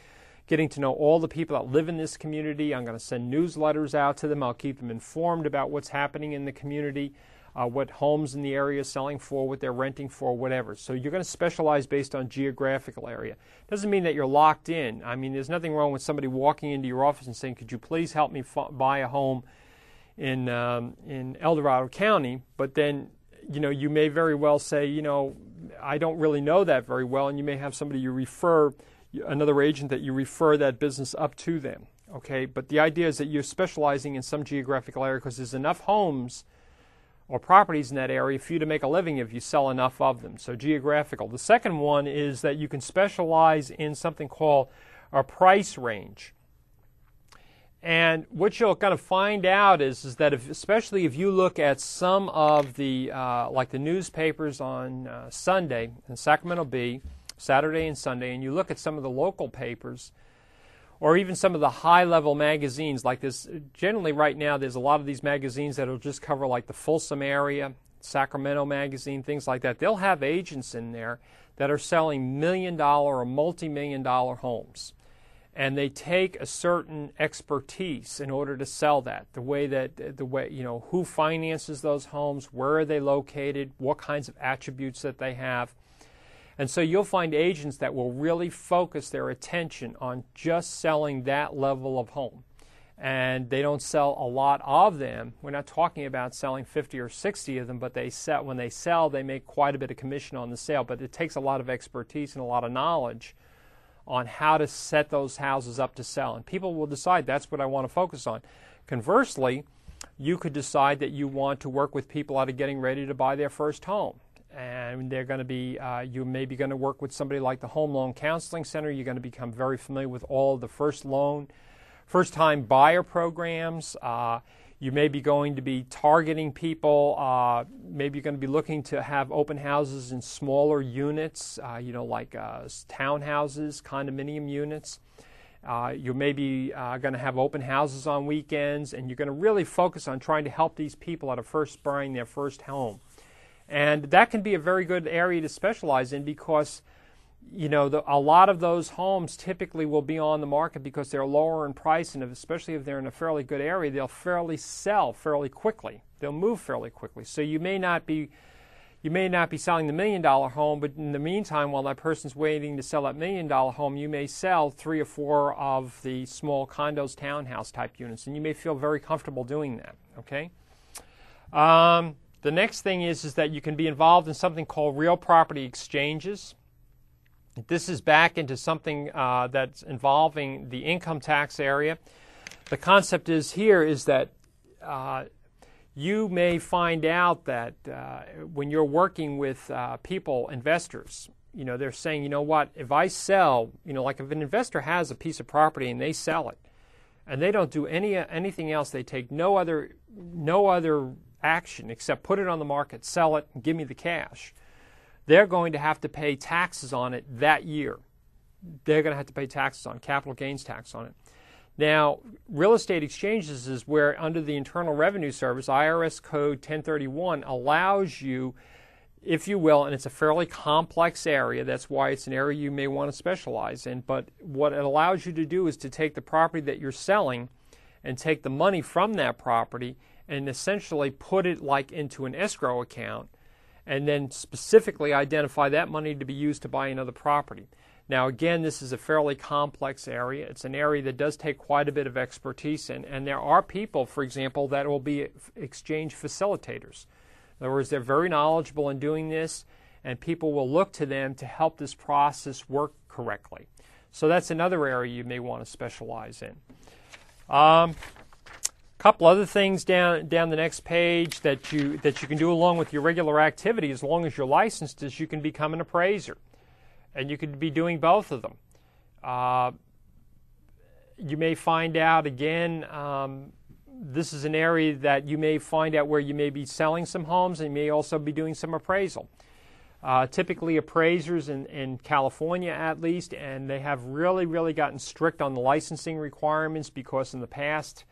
Speaker 1: getting to know all the people that live in this community. I'm going to send newsletters out to them. I'll keep them informed about what's happening in the community, uh, what homes in the area are selling for, what they're renting for, whatever. So you're going to specialize based on geographical area. Doesn't mean that you're locked in. I mean, there's nothing wrong with somebody walking into your office and saying, "Could you please help me f- buy a home in um, in El Dorado County?" But then you know, you may very well say, you know, I don't really know that very well, and you may have somebody you refer, another agent that you refer that business up to them. Okay, but the idea is that you're specializing in some geographical area because there's enough homes or properties in that area for you to make a living if you sell enough of them. So geographical. The second one is that you can specialize in something called a price range. And what you'll kind of find out is, is that if, especially if you look at some of the, uh, like the newspapers on uh, Sunday in Sacramento Bee, Saturday and Sunday, and you look at some of the local papers, or even some of the high level magazines like this, generally right now there's a lot of these magazines that'll just cover like the Folsom area, Sacramento magazine, things like that. They'll have agents in there that are selling million dollar or multi million dollar homes and they take a certain expertise in order to sell that the way that the way you know who finances those homes where are they located what kinds of attributes that they have and so you'll find agents that will really focus their attention on just selling that level of home and they don't sell a lot of them we're not talking about selling 50 or 60 of them but they sell when they sell they make quite a bit of commission on the sale but it takes a lot of expertise and a lot of knowledge on how to set those houses up to sell. And people will decide that's what I want to focus on. Conversely, you could decide that you want to work with people out of getting ready to buy their first home. And they're going to be, uh, you may be going to work with somebody like the Home Loan Counseling Center. You're going to become very familiar with all the first loan, first time buyer programs. Uh, you may be going to be targeting people. Uh, maybe you're going to be looking to have open houses in smaller units, uh, you know, like uh, townhouses, condominium units. Uh, you may be going to have open houses on weekends, and you're going to really focus on trying to help these people out of first buying their first home. And that can be a very good area to specialize in because you know, the, a lot of those homes typically will be on the market because they're lower in price, and if, especially if they're in a fairly good area, they'll fairly sell fairly quickly. They'll move fairly quickly. So you may not be, you may not be selling the million dollar home, but in the meantime, while that person's waiting to sell that million dollar home, you may sell three or four of the small condos, townhouse type units, and you may feel very comfortable doing that. Okay. Um, the next thing is is that you can be involved in something called real property exchanges. This is back into something uh, that's involving the income tax area. The concept is here is that uh, you may find out that uh, when you're working with uh, people, investors, you know, they're saying, you know what, if I sell, you know, like if an investor has a piece of property and they sell it, and they don't do any anything else, they take no other no other action except put it on the market, sell it, and give me the cash they're going to have to pay taxes on it that year. They're going to have to pay taxes on capital gains tax on it. Now, real estate exchanges is where, under the Internal Revenue Service, IRS Code 1031 allows you, if you will, and it's a fairly complex area, that's why it's an area you may want to specialize in. But what it allows you to do is to take the property that you're selling and take the money from that property and essentially put it like into an escrow account and then specifically identify that money to be used to buy another property. Now, again, this is a fairly complex area. It's an area that does take quite a bit of expertise in, and there are people, for example, that will be exchange facilitators. In other words, they're very knowledgeable in doing this, and people will look to them to help this process work correctly. So that's another area you may want to specialize in. Um, couple other things down down the next page that you that you can do along with your regular activity. As long as you're licensed is you can become an appraiser. And you could be doing both of them. Uh, you may find out again um, this is an area that you may find out where you may be selling some homes and you may also be doing some appraisal. Uh, typically appraisers in, in California at least and they have really really gotten strict on the licensing requirements because in the past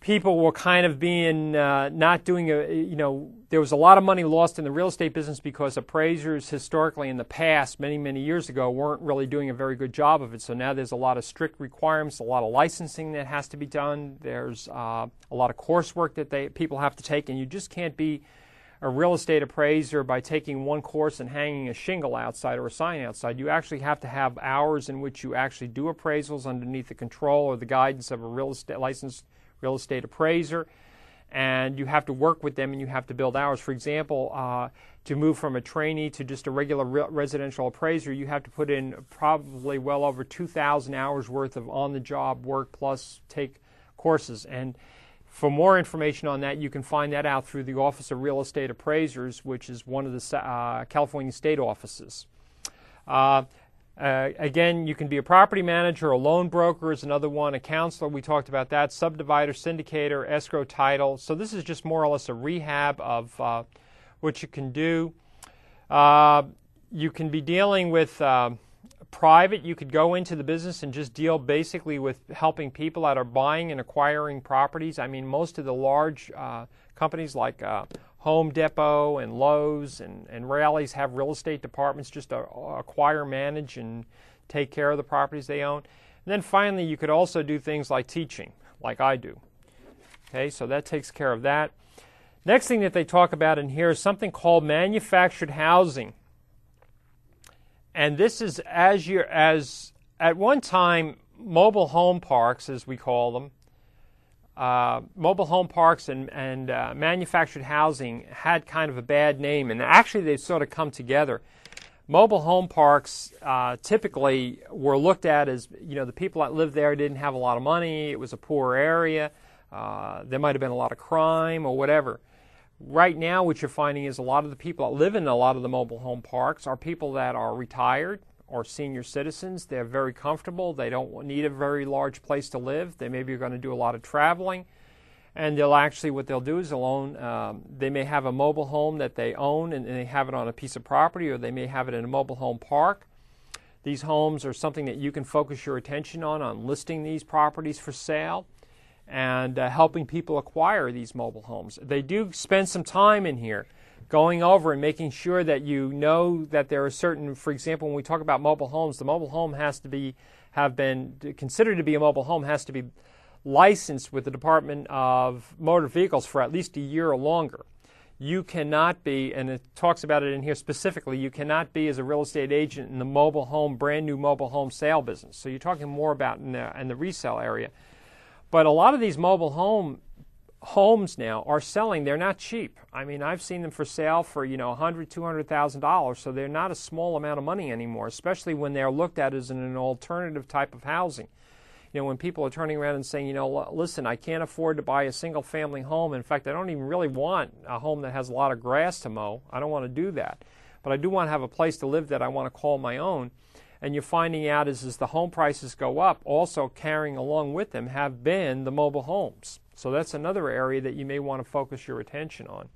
Speaker 1: people were kind of being uh, not doing a you know there was a lot of money lost in the real estate business because appraisers historically in the past many many years ago weren't really doing a very good job of it so now there's a lot of strict requirements a lot of licensing that has to be done there's uh, a lot of coursework that they people have to take and you just can't be a real estate appraiser by taking one course and hanging a shingle outside or a sign outside. You actually have to have hours in which you actually do appraisals underneath the control or the guidance of a real estate licensed real estate appraiser, and you have to work with them and you have to build hours. For example, uh, to move from a trainee to just a regular re- residential appraiser, you have to put in probably well over 2,000 hours worth of on the job work plus take courses. And for more information on that, you can find that out through the Office of Real Estate Appraisers, which is one of the uh, California state offices. Uh, uh, again, you can be a property manager, a loan broker is another one, a counselor, we talked about that, subdivider, syndicator, escrow title. So this is just more or less a rehab of uh, what you can do. Uh, you can be dealing with uh, private, you could go into the business and just deal basically with helping people that are buying and acquiring properties. I mean, most of the large uh, companies like uh, Home Depot and Lowe's and, and Raley's have real estate departments just to acquire, manage, and take care of the properties they own. And then finally, you could also do things like teaching, like I do. Okay, so that takes care of that. Next thing that they talk about in here is something called manufactured housing. And this is as you as at one time mobile home parks, as we call them, uh, mobile home parks and, and uh, manufactured housing had kind of a bad name, and actually they've sort of come together. Mobile home parks uh, typically were looked at as, you know, the people that lived there didn't have a lot of money, it was a poor area, uh, there might have been a lot of crime or whatever. Right now, what you're finding is a lot of the people that live in a lot of the mobile home parks are people that are retired, or senior citizens. They're very comfortable. They don't need a very large place to live. They maybe are going to do a lot of traveling. And they'll actually, what they'll do is they'll own, um, they may have a mobile home that they own and, and they have it on a piece of property, or they may have it in a mobile home park. These homes are something that you can focus your attention on, on listing these properties for sale and uh, helping people acquire these mobile homes. They do spend some time in here going over and making sure that you know that there are certain, for example, when we talk about mobile homes, the mobile home has to be have been considered to be a mobile home has to be licensed with the Department of Motor Vehicles for at least a year or longer. You cannot be, and it talks about it in here specifically, you cannot be as a real estate agent in the mobile home, brand new mobile home sale business. So you're talking more about in the, in the resale area. But a lot of these mobile home homes now are selling. They're not cheap. I mean, I've seen them for sale for you know, a hundred, two hundred thousand dollars. So they're not a small amount of money anymore, especially when they're looked at as an alternative type of housing. You know, when people are turning around and saying, you know, listen, I can't afford to buy a single family home. In fact, I don't even really want a home that has a lot of grass to mow. I don't want to do that. But I do want to have a place to live that I want to call my own. And you're finding out is as the home prices go up, also carrying along with them have been the mobile homes. So that's another area that you may want to focus your attention on.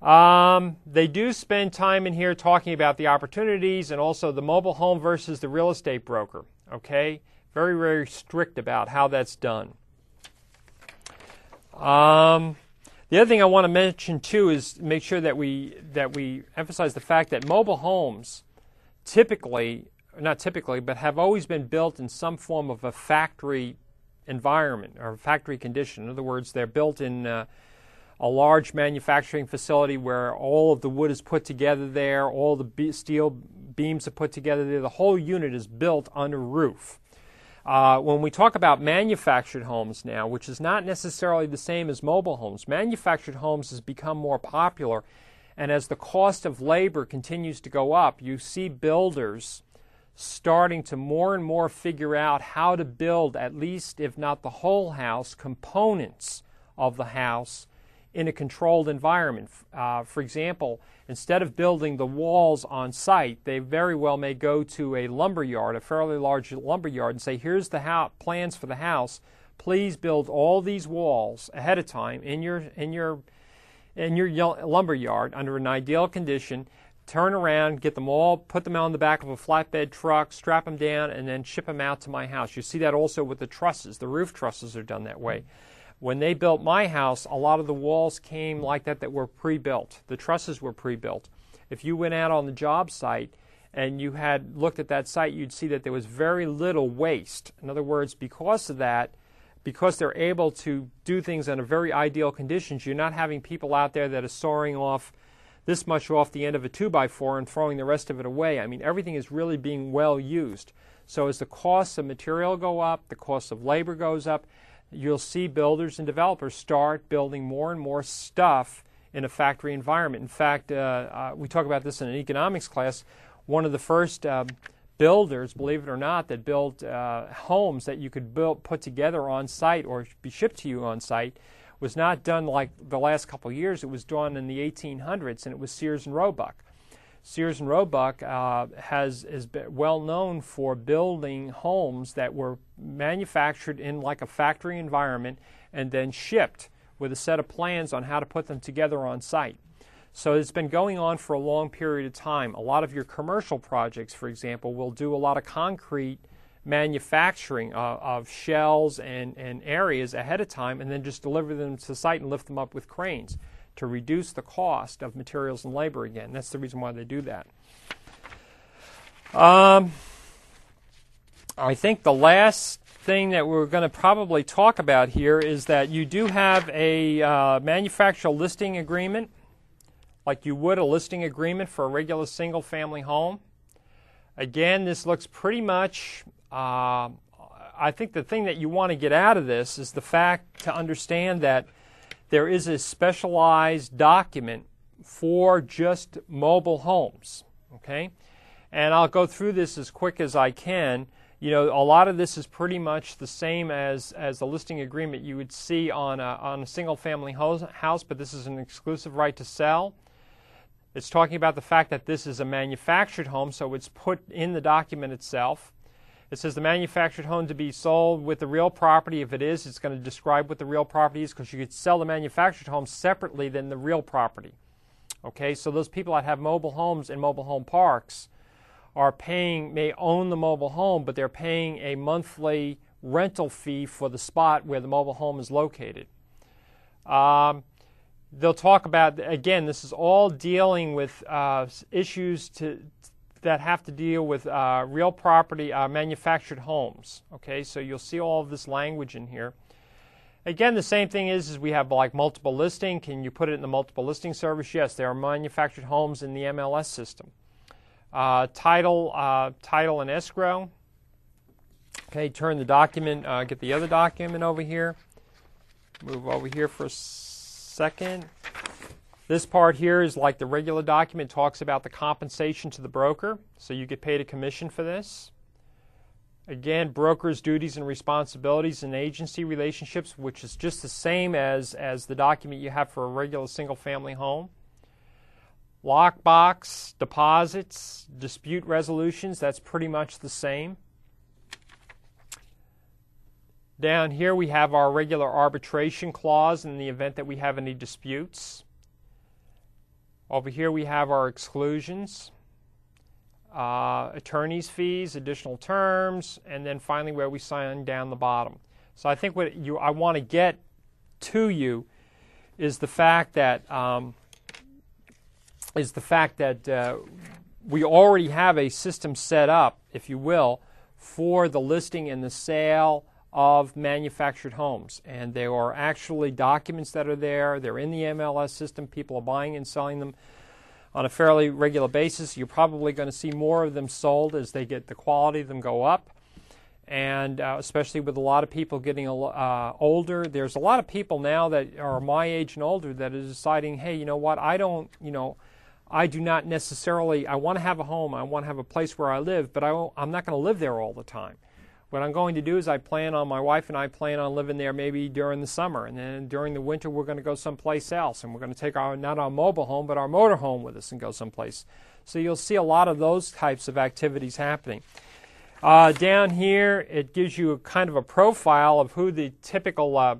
Speaker 1: Um, they do spend time in here talking about the opportunities and also the mobile home versus the real estate broker. Okay, very very strict about how that's done. Um, the other thing I want to mention too is make sure that we that we emphasize the fact that mobile homes typically, not typically, but have always been built in some form of a factory environment or factory condition. In other words, they're built in uh, a large manufacturing facility where all of the wood is put together there, all the be- steel beams are put together there. The whole unit is built under roof. Uh, when we talk about manufactured homes now, which is not necessarily the same as mobile homes, manufactured homes has become more popular. And as the cost of labor continues to go up, you see builders starting to more and more figure out how to build, at least if not the whole house, components of the house in a controlled environment. Uh, for example, instead of building the walls on site, they very well may go to a lumber yard, a fairly large lumber yard, and say, here's the ho- plans for the house. Please build all these walls ahead of time in your, in your, in your lumber yard under an ideal condition turn around, get them all, put them on the back of a flatbed truck, strap them down, and then ship them out to my house. You see that also with the trusses. The roof trusses are done that way. When they built my house, a lot of the walls came like that that were pre built. The trusses were pre built. If you went out on the job site and you had looked at that site, you'd see that there was very little waste. In other words, because of that, because they're able to do things under very ideal conditions, you're not having people out there that are sawing off this much off the end of a 2x4 and throwing the rest of it away. I mean, everything is really being well used. So as the costs of material go up, the cost of labor goes up, you'll see builders and developers start building more and more stuff in a factory environment. In fact, uh, uh, we talk about this in an economics class. One of the first uh, builders, believe it or not, that built uh, homes that you could build, put together on site or be shipped to you on site was not done like the last couple of years. It was done in the 1800s, and it was Sears and Roebuck. Sears and Roebuck uh, has is well known for building homes that were manufactured in like a factory environment and then shipped with a set of plans on how to put them together on site. So it's been going on for a long period of time. A lot of your commercial projects, for example, will do a lot of concrete manufacturing uh, of shells and, and areas ahead of time and then just deliver them to the site and lift them up with cranes to reduce the cost of materials and labor again. That's the reason why they do that. Um, I think the last thing that we're going to probably talk about here is that you do have a uh, manufacturer listing agreement like you would a listing agreement for a regular single family home. Again, this looks pretty much, uh, I think the thing that you want to get out of this is the fact to understand that there is a specialized document for just mobile homes. Okay? And I'll go through this as quick as I can. You know, a lot of this is pretty much the same as, as the listing agreement you would see on a, on a single family house, but this is an exclusive right to sell. It's talking about the fact that this is a manufactured home, so it's put in the document itself. It says the manufactured home to be sold with the real property. If it is, it's going to describe what the real property is because you could sell the manufactured home separately than the real property. Okay, so those people that have mobile homes in mobile home parks are paying, may own the mobile home, but they're paying a monthly rental fee for the spot where the mobile home is located. Um, they'll talk about again. This is all dealing with uh, issues to, that have to deal with uh, real property, uh, manufactured homes. Okay, so you'll see all of this language in here. Again, the same thing is, is we have like multiple listing. Can you put it in the multiple listing service? Yes, there are manufactured homes in the MLS system. Uh, title, uh, title and escrow. Okay, turn the document, uh, get the other document over here. Move over here for a second. This part here is like the regular document talks about the compensation to the broker, so you get paid a commission for this. Again, broker's duties and responsibilities and agency relationships, which is just the same as, as the document you have for a regular single family home. Lockbox, deposits, dispute resolutions, that's pretty much the same. Down here we have our regular arbitration clause in the event that we have any disputes. Over here we have our exclusions, uh, attorney's fees, additional terms, and then finally where we sign down the bottom. So I think what you I want to get to you is the fact that um, is the fact that uh, we already have a system set up, if you will, for the listing and the sale of manufactured homes. And there are actually documents that are there. They're in the MLS system. People are buying and selling them on a fairly regular basis. You're probably going to see more of them sold as they get the quality of them go up. And uh, especially with a lot of people getting uh, older, there's a lot of people now that are my age and older that are deciding, hey, you know what, I don't, you know, I do not necessarily, I want to have a home, I want to have a place where I live, but I I'm not going to live there all the time. What I'm going to do is I plan on, my wife and I plan on living there maybe during the summer. And then during the winter, we're going to go someplace else. And we're going to take our, not our mobile home, but our motor home with us and go someplace. So you'll see a lot of those types of activities happening. Uh, down here, it gives you a kind of a profile of who the typical uh,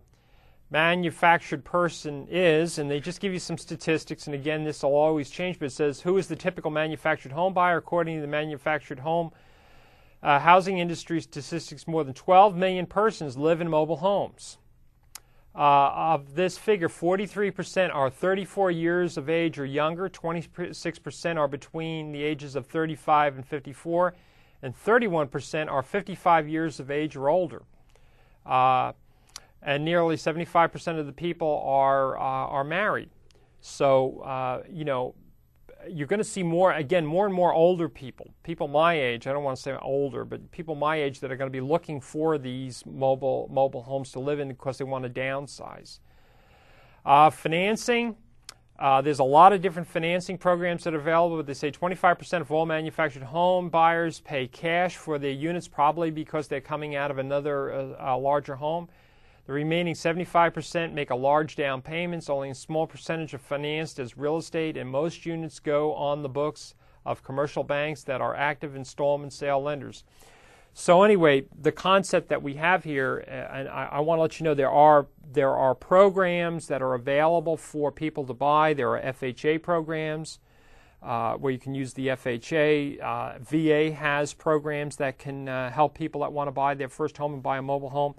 Speaker 1: manufactured person is, and they just give you some statistics. And again, this will always change, but it says who is the typical manufactured home buyer according to the manufactured home uh, housing industry statistics, more than 12 million persons live in mobile homes. Uh, of this figure, 43% are 34 years of age or younger, 26% are between the ages of 35 and 54, and 31% are 55 years of age or older. Uh, and nearly 75% of the people are, uh, are married. So, uh, you know, you're going to see more, again, more and more older people, people my age, I don't want to say older, but people my age that are going to be looking for these mobile, mobile homes to live in because they want to downsize. Uh, financing, uh, there's a lot of different financing programs that are available. But they say 25% of all manufactured home buyers pay cash for their units, probably because they're coming out of another uh, larger home. The remaining 75% make a large down payments. Only a small percentage are financed as real estate, and most units go on the books of commercial banks that are active installment sale lenders. So anyway, the concept that we have here, and I, I want to let you know there are there are programs that are available for people to buy. There are FHA programs uh, where you can use the FHA. Uh, VA has programs that can uh, help people that want to buy their first home and buy a mobile home.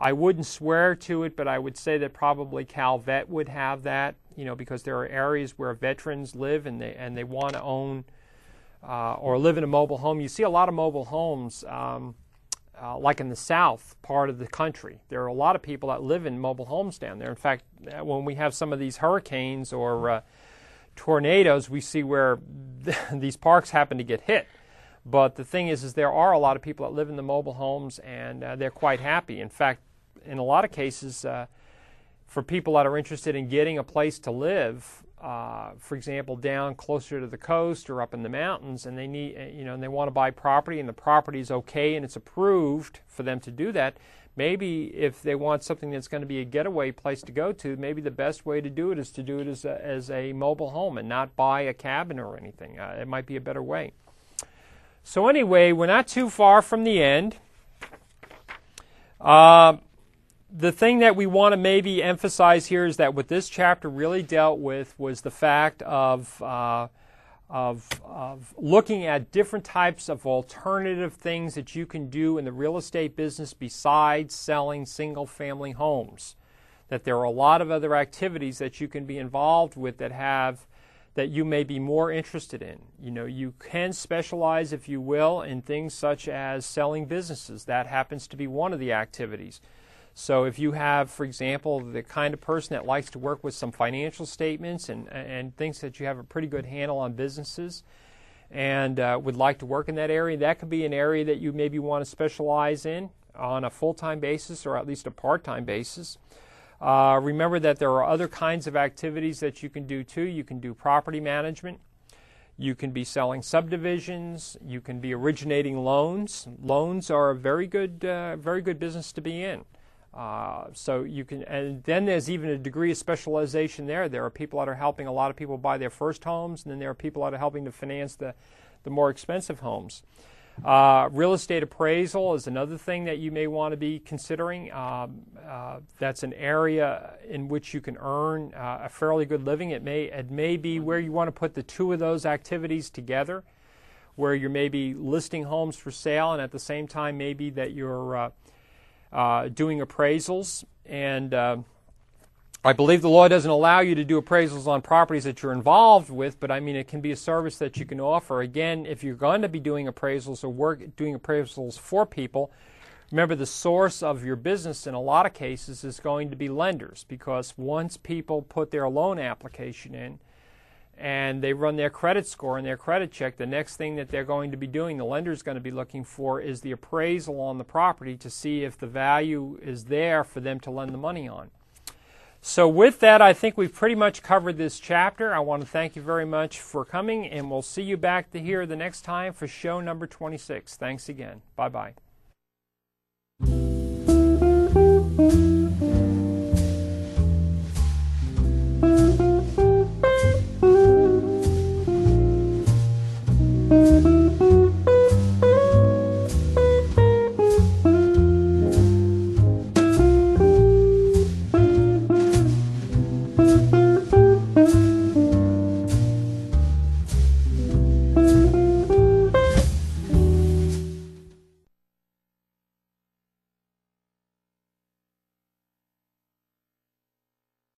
Speaker 1: I wouldn't swear to it, but I would say that probably CalVet would have that, you know, because there are areas where veterans live and they and they want to own uh, or live in a mobile home. You see a lot of mobile homes, um, uh, like in the south part of the country. There are a lot of people that live in mobile homes down there. In fact, when we have some of these hurricanes or uh, tornadoes, we see where these parks happen to get hit. But the thing is, is there are a lot of people that live in the mobile homes, and uh, they're quite happy. In fact, in a lot of cases, uh, for people that are interested in getting a place to live, uh, for example, down closer to the coast or up in the mountains, and they need, uh, you know, and they want to buy property, and the property is okay and it's approved for them to do that. Maybe if they want something that's going to be a getaway place to go to, maybe the best way to do it is to do it as a, as a mobile home and not buy a cabin or anything. Uh, it might be a better way. So anyway, we're not too far from the end. Uh, the thing that we want to maybe emphasize here is that what this chapter really dealt with was the fact of, uh, of, of looking at different types of alternative things that you can do in the real estate business besides selling single family homes. That there are a lot of other activities that you can be involved with that have that you may be more interested in. You know, you can specialize, if you will, in things such as selling businesses. That happens to be one of the activities. So if you have, for example, the kind of person that likes to work with some financial statements and, and thinks that you have a pretty good handle on businesses and uh, would like to work in that area, that could be an area that you maybe want to specialize in on a full time basis or at least a part time basis. Uh, remember that there are other kinds of activities that you can do too. You can do property management. You can be selling subdivisions. You can be originating loans. Loans are a very good, uh, very good business to be in. Uh, so you can, and then there's even a degree of specialization there. There are people that are helping a lot of people buy their first homes, and then there are people that are helping to finance the, the more expensive homes. Uh, real estate appraisal is another thing that you may want to be considering. Um, uh, that's an area in which you can earn uh, a fairly good living. It may it may be where you want to put the two of those activities together, where you're maybe listing homes for sale, and at the same time maybe that you're uh, doing appraisals. And uh, I believe the law doesn't allow you to do appraisals on properties that you're involved with, but I mean, it can be a service that you can offer. Again, if you're going to be doing appraisals or work doing appraisals for people, remember the source of your business in a lot of cases is going to be lenders because once people put their loan application in, and they run their credit score and their credit check, the next thing that they're going to be doing, the lender is going to be looking for, is the appraisal on the property to see if the value is there for them to lend the money on. So, with that, I think we've pretty much covered this chapter. I want to thank you very much for coming, and we'll see you back to here the next time for show number 26. Thanks again. Bye bye. You